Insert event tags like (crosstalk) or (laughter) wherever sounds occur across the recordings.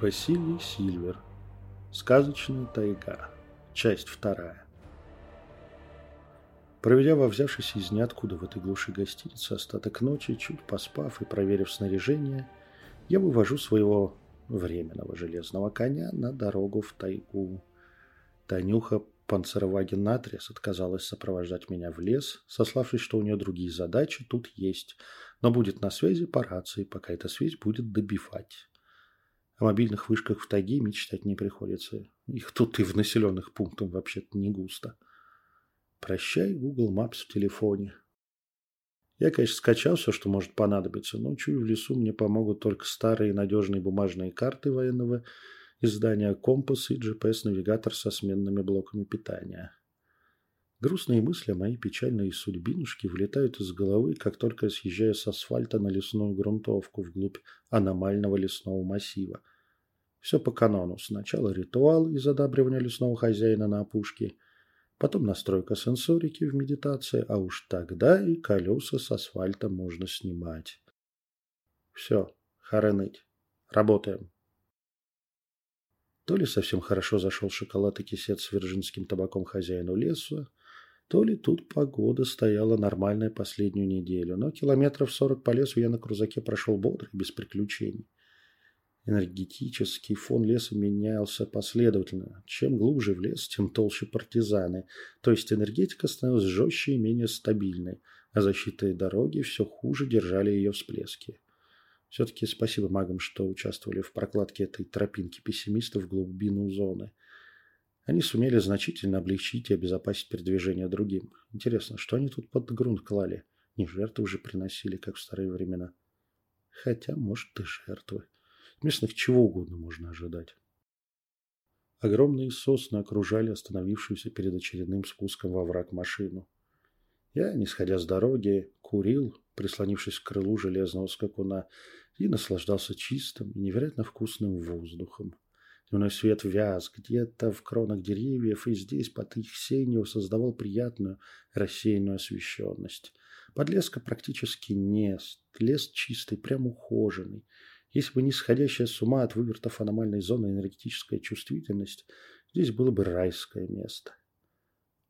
Василий Сильвер. Сказочная тайга. Часть вторая. Проведя во взявшейся из ниоткуда в этой глуши гостинице остаток ночи, чуть поспав и проверив снаряжение, я вывожу своего временного железного коня на дорогу в тайгу. Танюха Панцероваген наотрез отказалась сопровождать меня в лес, сославшись, что у нее другие задачи тут есть, но будет на связи по рации, пока эта связь будет добивать. О мобильных вышках в тайге мечтать не приходится. Их тут и в населенных пунктах вообще-то не густо. Прощай, Google Maps в телефоне. Я, конечно, скачал все, что может понадобиться, но чую в лесу мне помогут только старые надежные бумажные карты военного издания «Компас» и GPS-навигатор со сменными блоками питания. Грустные мысли о моей печальной судьбинушке вылетают из головы, как только съезжаю с асфальта на лесную грунтовку вглубь аномального лесного массива. Все по канону. Сначала ритуал из одабривания лесного хозяина на опушке, потом настройка сенсорики в медитации, а уж тогда и колеса с асфальта можно снимать. Все, хороныть. Работаем. То ли совсем хорошо зашел шоколад и кисет с вирджинским табаком хозяину леса, то ли тут погода стояла нормальная последнюю неделю, но километров сорок по лесу я на крузаке прошел бодро и без приключений. Энергетический фон леса менялся последовательно. Чем глубже в лес, тем толще партизаны. То есть энергетика становилась жестче и менее стабильной, а защитные дороги все хуже держали ее всплески. Все-таки спасибо магам, что участвовали в прокладке этой тропинки пессимистов в глубину зоны – они сумели значительно облегчить и обезопасить передвижение другим. Интересно, что они тут под грунт клали? Не жертвы уже приносили, как в старые времена. Хотя, может, и жертвы. Местных чего угодно можно ожидать. Огромные сосны окружали остановившуюся перед очередным спуском во враг машину. Я, не сходя с дороги, курил, прислонившись к крылу железного скакуна, и наслаждался чистым и невероятно вкусным воздухом. Дневной свет вяз где-то в кронах деревьев, и здесь под их сенью создавал приятную рассеянную освещенность. Подлеска практически нет, лес чистый, прям ухоженный. Если бы не сходящая с ума от вывертов аномальной зоны энергетическая чувствительность, здесь было бы райское место.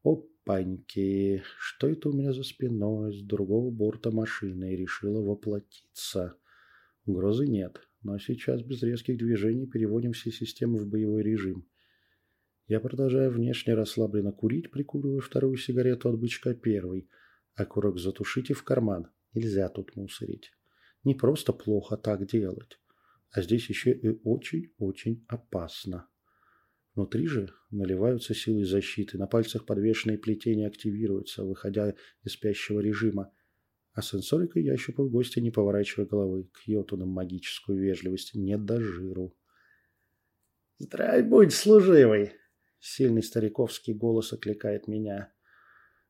Опаньки, что это у меня за спиной с другого борта машины решила воплотиться? Угрозы нет. Но сейчас без резких движений переводим все системы в боевой режим. Я продолжаю внешне расслабленно курить, прикуривая вторую сигарету от бычка первой. А курок затушите в карман. Нельзя тут мусорить. Не просто плохо так делать, а здесь еще и очень-очень опасно. Внутри же наливаются силы защиты, на пальцах подвешенные плетения активируются, выходя из спящего режима. А сенсорикой я щупал гостя, не поворачивая головы. К йотунам магическую вежливость не до жиру. «Здравствуй, будь, служивый!» Сильный стариковский голос окликает меня.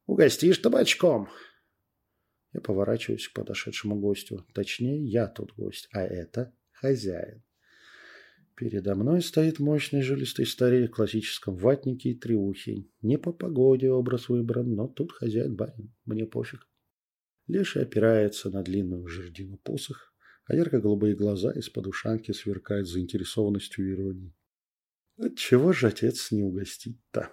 «Угостишь табачком?» Я поворачиваюсь к подошедшему гостю. Точнее, я тут гость, а это хозяин. Передо мной стоит мощный жилистый старик в классическом ватнике и триухе. Не по погоде образ выбран, но тут хозяин барин. Мне пофиг. Леша опирается на длинную жердину посох, а ярко-голубые глаза из-под ушанки сверкают заинтересованностью и иронией. Чего же отец не угостить-то?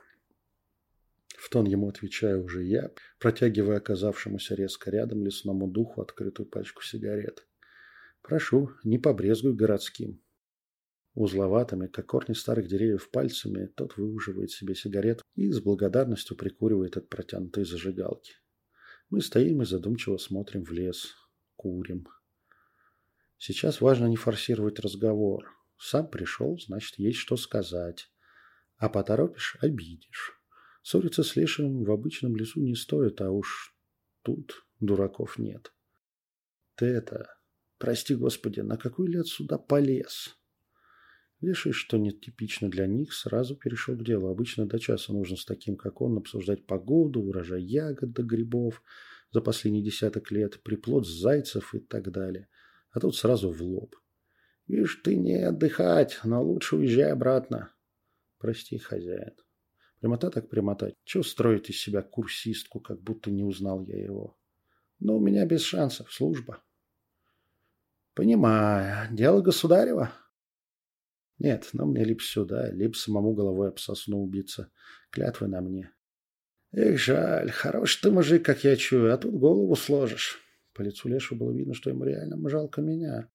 В тон ему отвечаю уже я, протягивая оказавшемуся резко рядом лесному духу открытую пачку сигарет. Прошу, не побрезгуй городским. Узловатыми, как корни старых деревьев, пальцами тот выуживает себе сигарету и с благодарностью прикуривает от протянутой зажигалки. Мы стоим и задумчиво смотрим в лес, курим. Сейчас важно не форсировать разговор. Сам пришел, значит, есть что сказать. А поторопишь – обидишь. Ссориться с лешим в обычном лесу не стоит, а уж тут дураков нет. Ты это, прости господи, на какой лет сюда полез? Леший, что не типично для них, сразу перешел к делу. Обычно до часа нужно с таким, как он, обсуждать погоду, урожай ягод до грибов за последние десяток лет, приплод зайцев и так далее. А тут сразу в лоб. Видишь, ты не отдыхать, но лучше уезжай обратно. Прости, хозяин. Прямота так прямота. Чего строить из себя курсистку, как будто не узнал я его? Но у меня без шансов, служба. Понимаю. Дело государева. Нет, но мне либо сюда, либо самому головой об сосну убиться. Клятвы на мне. Эх, жаль, хороший ты мужик, как я чую, а тут голову сложишь. По лицу Лешу было видно, что ему реально жалко меня.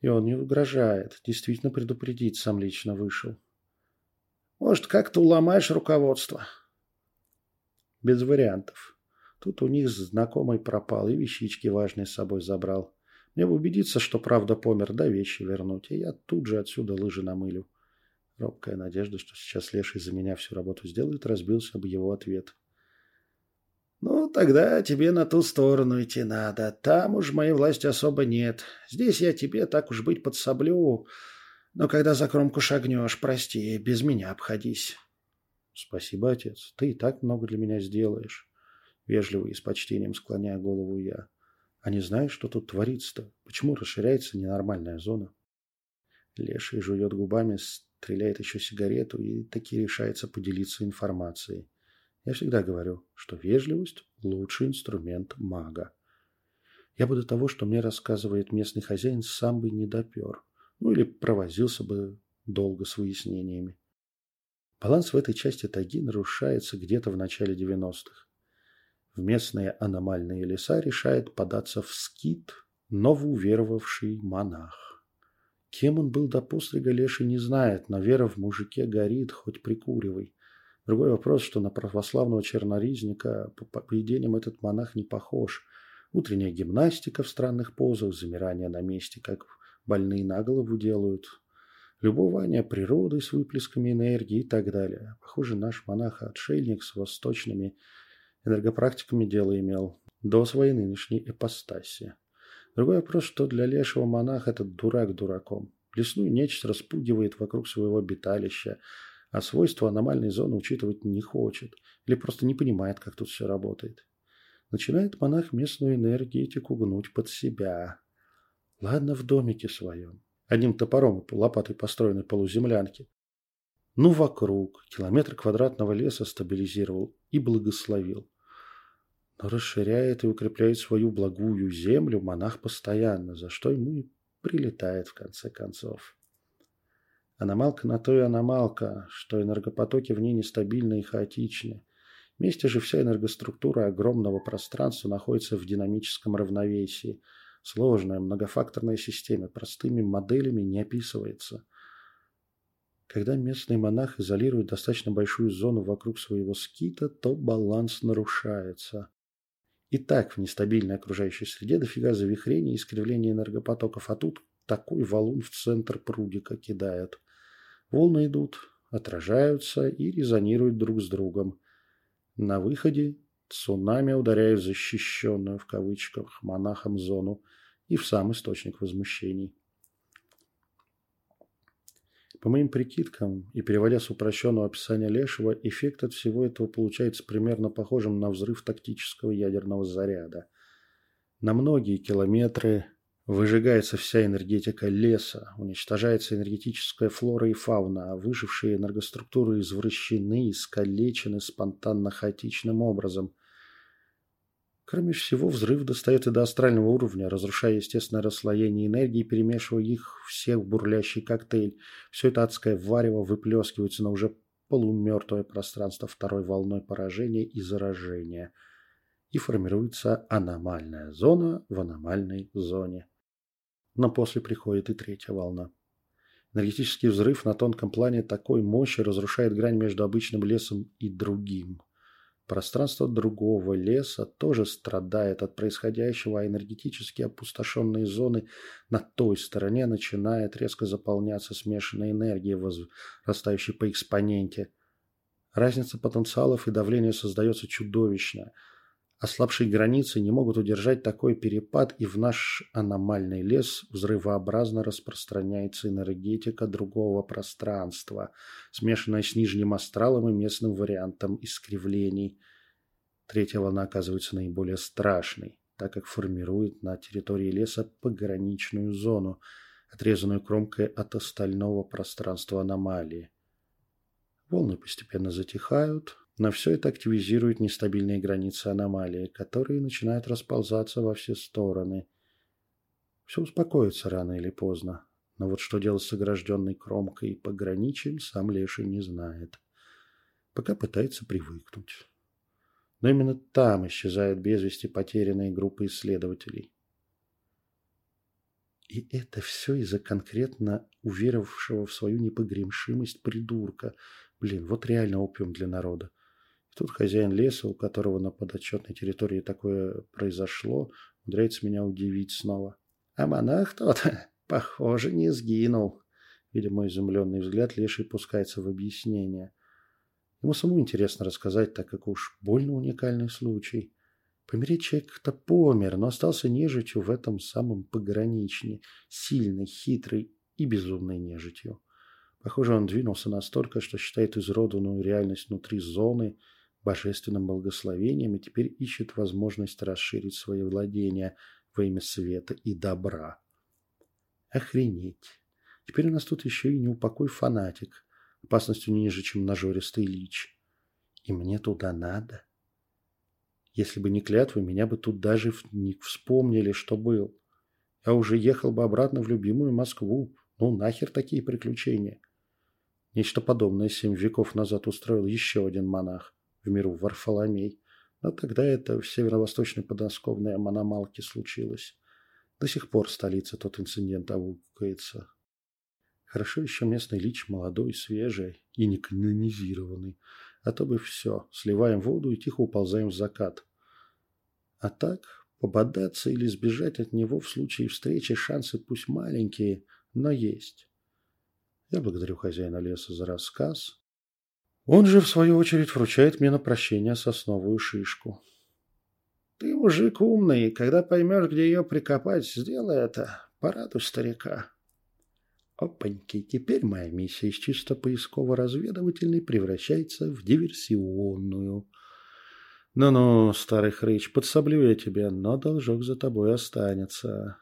И он не угрожает, действительно предупредить сам лично вышел. Может, как-то уломаешь руководство? Без вариантов. Тут у них знакомый пропал и вещички важные с собой забрал. Мне бы убедиться, что правда помер, да вещи вернуть, и я тут же отсюда лыжи намылю. Робкая надежда, что сейчас Леший за меня всю работу сделает, разбился об его ответ. «Ну, тогда тебе на ту сторону идти надо. Там уж моей власти особо нет. Здесь я тебе, так уж быть, подсоблю. Но когда за кромку шагнешь, прости, без меня обходись». «Спасибо, отец. Ты и так много для меня сделаешь». Вежливо и с почтением склоняя голову я. «А не знаешь, что тут творится-то? Почему расширяется ненормальная зона?» Леший жует губами, стреляет еще сигарету и таки решается поделиться информацией. Я всегда говорю, что вежливость – лучший инструмент мага. Я бы до того, что мне рассказывает местный хозяин, сам бы не допер. Ну или провозился бы долго с выяснениями. Баланс в этой части тайги нарушается где-то в начале 90-х. В местные аномальные леса решает податься в скит новоуверовавший монах. Кем он был до пострига, Леший не знает, но вера в мужике горит, хоть прикуривай. Другой вопрос, что на православного черноризника по поведениям этот монах не похож. Утренняя гимнастика в странных позах, замирание на месте, как больные на голову делают, любование природой с выплесками энергии и так далее. Похоже, наш монах-отшельник с восточными энергопрактиками дело имел до своей нынешней эпостаси. Другой вопрос, что для лешего монаха этот дурак дураком. Лесную нечисть распугивает вокруг своего обиталища, а свойства аномальной зоны учитывать не хочет или просто не понимает, как тут все работает. Начинает монах местную энергетику гнуть под себя. Ладно, в домике своем, одним топором и лопатой построенной полуземлянки. Ну, вокруг, километр квадратного леса стабилизировал и благословил но расширяет и укрепляет свою благую землю монах постоянно, за что ему и прилетает в конце концов. Аномалка на то и аномалка, что энергопотоки в ней нестабильны и хаотичны. Вместе же вся энергоструктура огромного пространства находится в динамическом равновесии. Сложная многофакторная система простыми моделями не описывается. Когда местный монах изолирует достаточно большую зону вокруг своего скита, то баланс нарушается. И так в нестабильной окружающей среде дофига завихрений и искривления энергопотоков, а тут такой валун в центр прудика кидает. Волны идут, отражаются и резонируют друг с другом. На выходе цунами ударяют защищенную в кавычках монахом зону и в сам источник возмущений. По моим прикидкам и переводя с упрощенного описания Лешего, эффект от всего этого получается примерно похожим на взрыв тактического ядерного заряда. На многие километры выжигается вся энергетика леса, уничтожается энергетическая флора и фауна, а выжившие энергоструктуры извращены, искалечены спонтанно-хаотичным образом. Кроме всего, взрыв достает и до астрального уровня, разрушая естественное расслоение энергии, перемешивая их всех в бурлящий коктейль. Все это адское варево выплескивается на уже полумертвое пространство второй волной поражения и заражения. И формируется аномальная зона в аномальной зоне. Но после приходит и третья волна. Энергетический взрыв на тонком плане такой мощи разрушает грань между обычным лесом и другим. Пространство другого леса тоже страдает от происходящего, а энергетически опустошенные зоны на той стороне начинает резко заполняться смешанной энергией, возрастающей по экспоненте. Разница потенциалов и давления создается чудовищная – Ослабшие границы не могут удержать такой перепад, и в наш аномальный лес взрывообразно распространяется энергетика другого пространства, смешанная с нижним астралом и местным вариантом искривлений. Третья волна оказывается наиболее страшной, так как формирует на территории леса пограничную зону, отрезанную кромкой от остального пространства аномалии. Волны постепенно затихают, но все это активизирует нестабильные границы аномалии, которые начинают расползаться во все стороны. Все успокоится рано или поздно. Но вот что делать с огражденной кромкой и пограничием, сам Леший не знает. Пока пытается привыкнуть. Но именно там исчезают без вести потерянные группы исследователей. И это все из-за конкретно уверовавшего в свою непогремшимость придурка. Блин, вот реально опиум для народа. Тут хозяин леса, у которого на подотчетной территории такое произошло, умудряется меня удивить снова. А монах тот, (laughs) похоже, не сгинул. Видя мой изумленный взгляд, Леший пускается в объяснение. Ему самому интересно рассказать, так как уж больно уникальный случай. Помереть человек-то помер, но остался нежитью в этом самом пограничне, сильной, хитрой и безумной нежитью. Похоже, он двинулся настолько, что считает изродованную реальность внутри зоны божественным благословением и теперь ищет возможность расширить свои владения во имя света и добра. Охренеть. Теперь у нас тут еще и неупокой фанатик, опасностью ниже, чем нажористый лич. И мне туда надо. Если бы не клятвы, меня бы тут даже не вспомнили, что был. Я уже ехал бы обратно в любимую Москву. Ну, нахер такие приключения. Нечто подобное семь веков назад устроил еще один монах в миру Варфоломей. Но тогда это в северо-восточной подмосковной Мономалке случилось. До сих пор столица тот инцидент аукается. Хорошо еще местный лич молодой, свежий и не канонизированный. А то бы все, сливаем воду и тихо уползаем в закат. А так, пободаться или сбежать от него в случае встречи шансы пусть маленькие, но есть. Я благодарю хозяина леса за рассказ. Он же, в свою очередь, вручает мне на прощение сосновую шишку. Ты мужик умный, когда поймешь, где ее прикопать, сделай это. Порадуй старика. Опаньки, теперь моя миссия из чисто поисково-разведывательной превращается в диверсионную. Ну-ну, старый хрыч, подсоблю я тебя, но должок за тобой останется.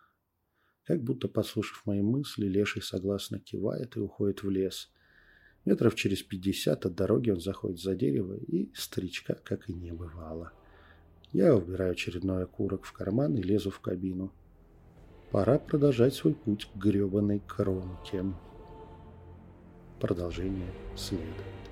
Как будто, послушав мои мысли, леший согласно кивает и уходит в лес. Метров через пятьдесят от дороги он заходит за дерево, и старичка как и не бывало. Я убираю очередной окурок в карман и лезу в кабину. Пора продолжать свой путь к гребаной кромке. Продолжение следует.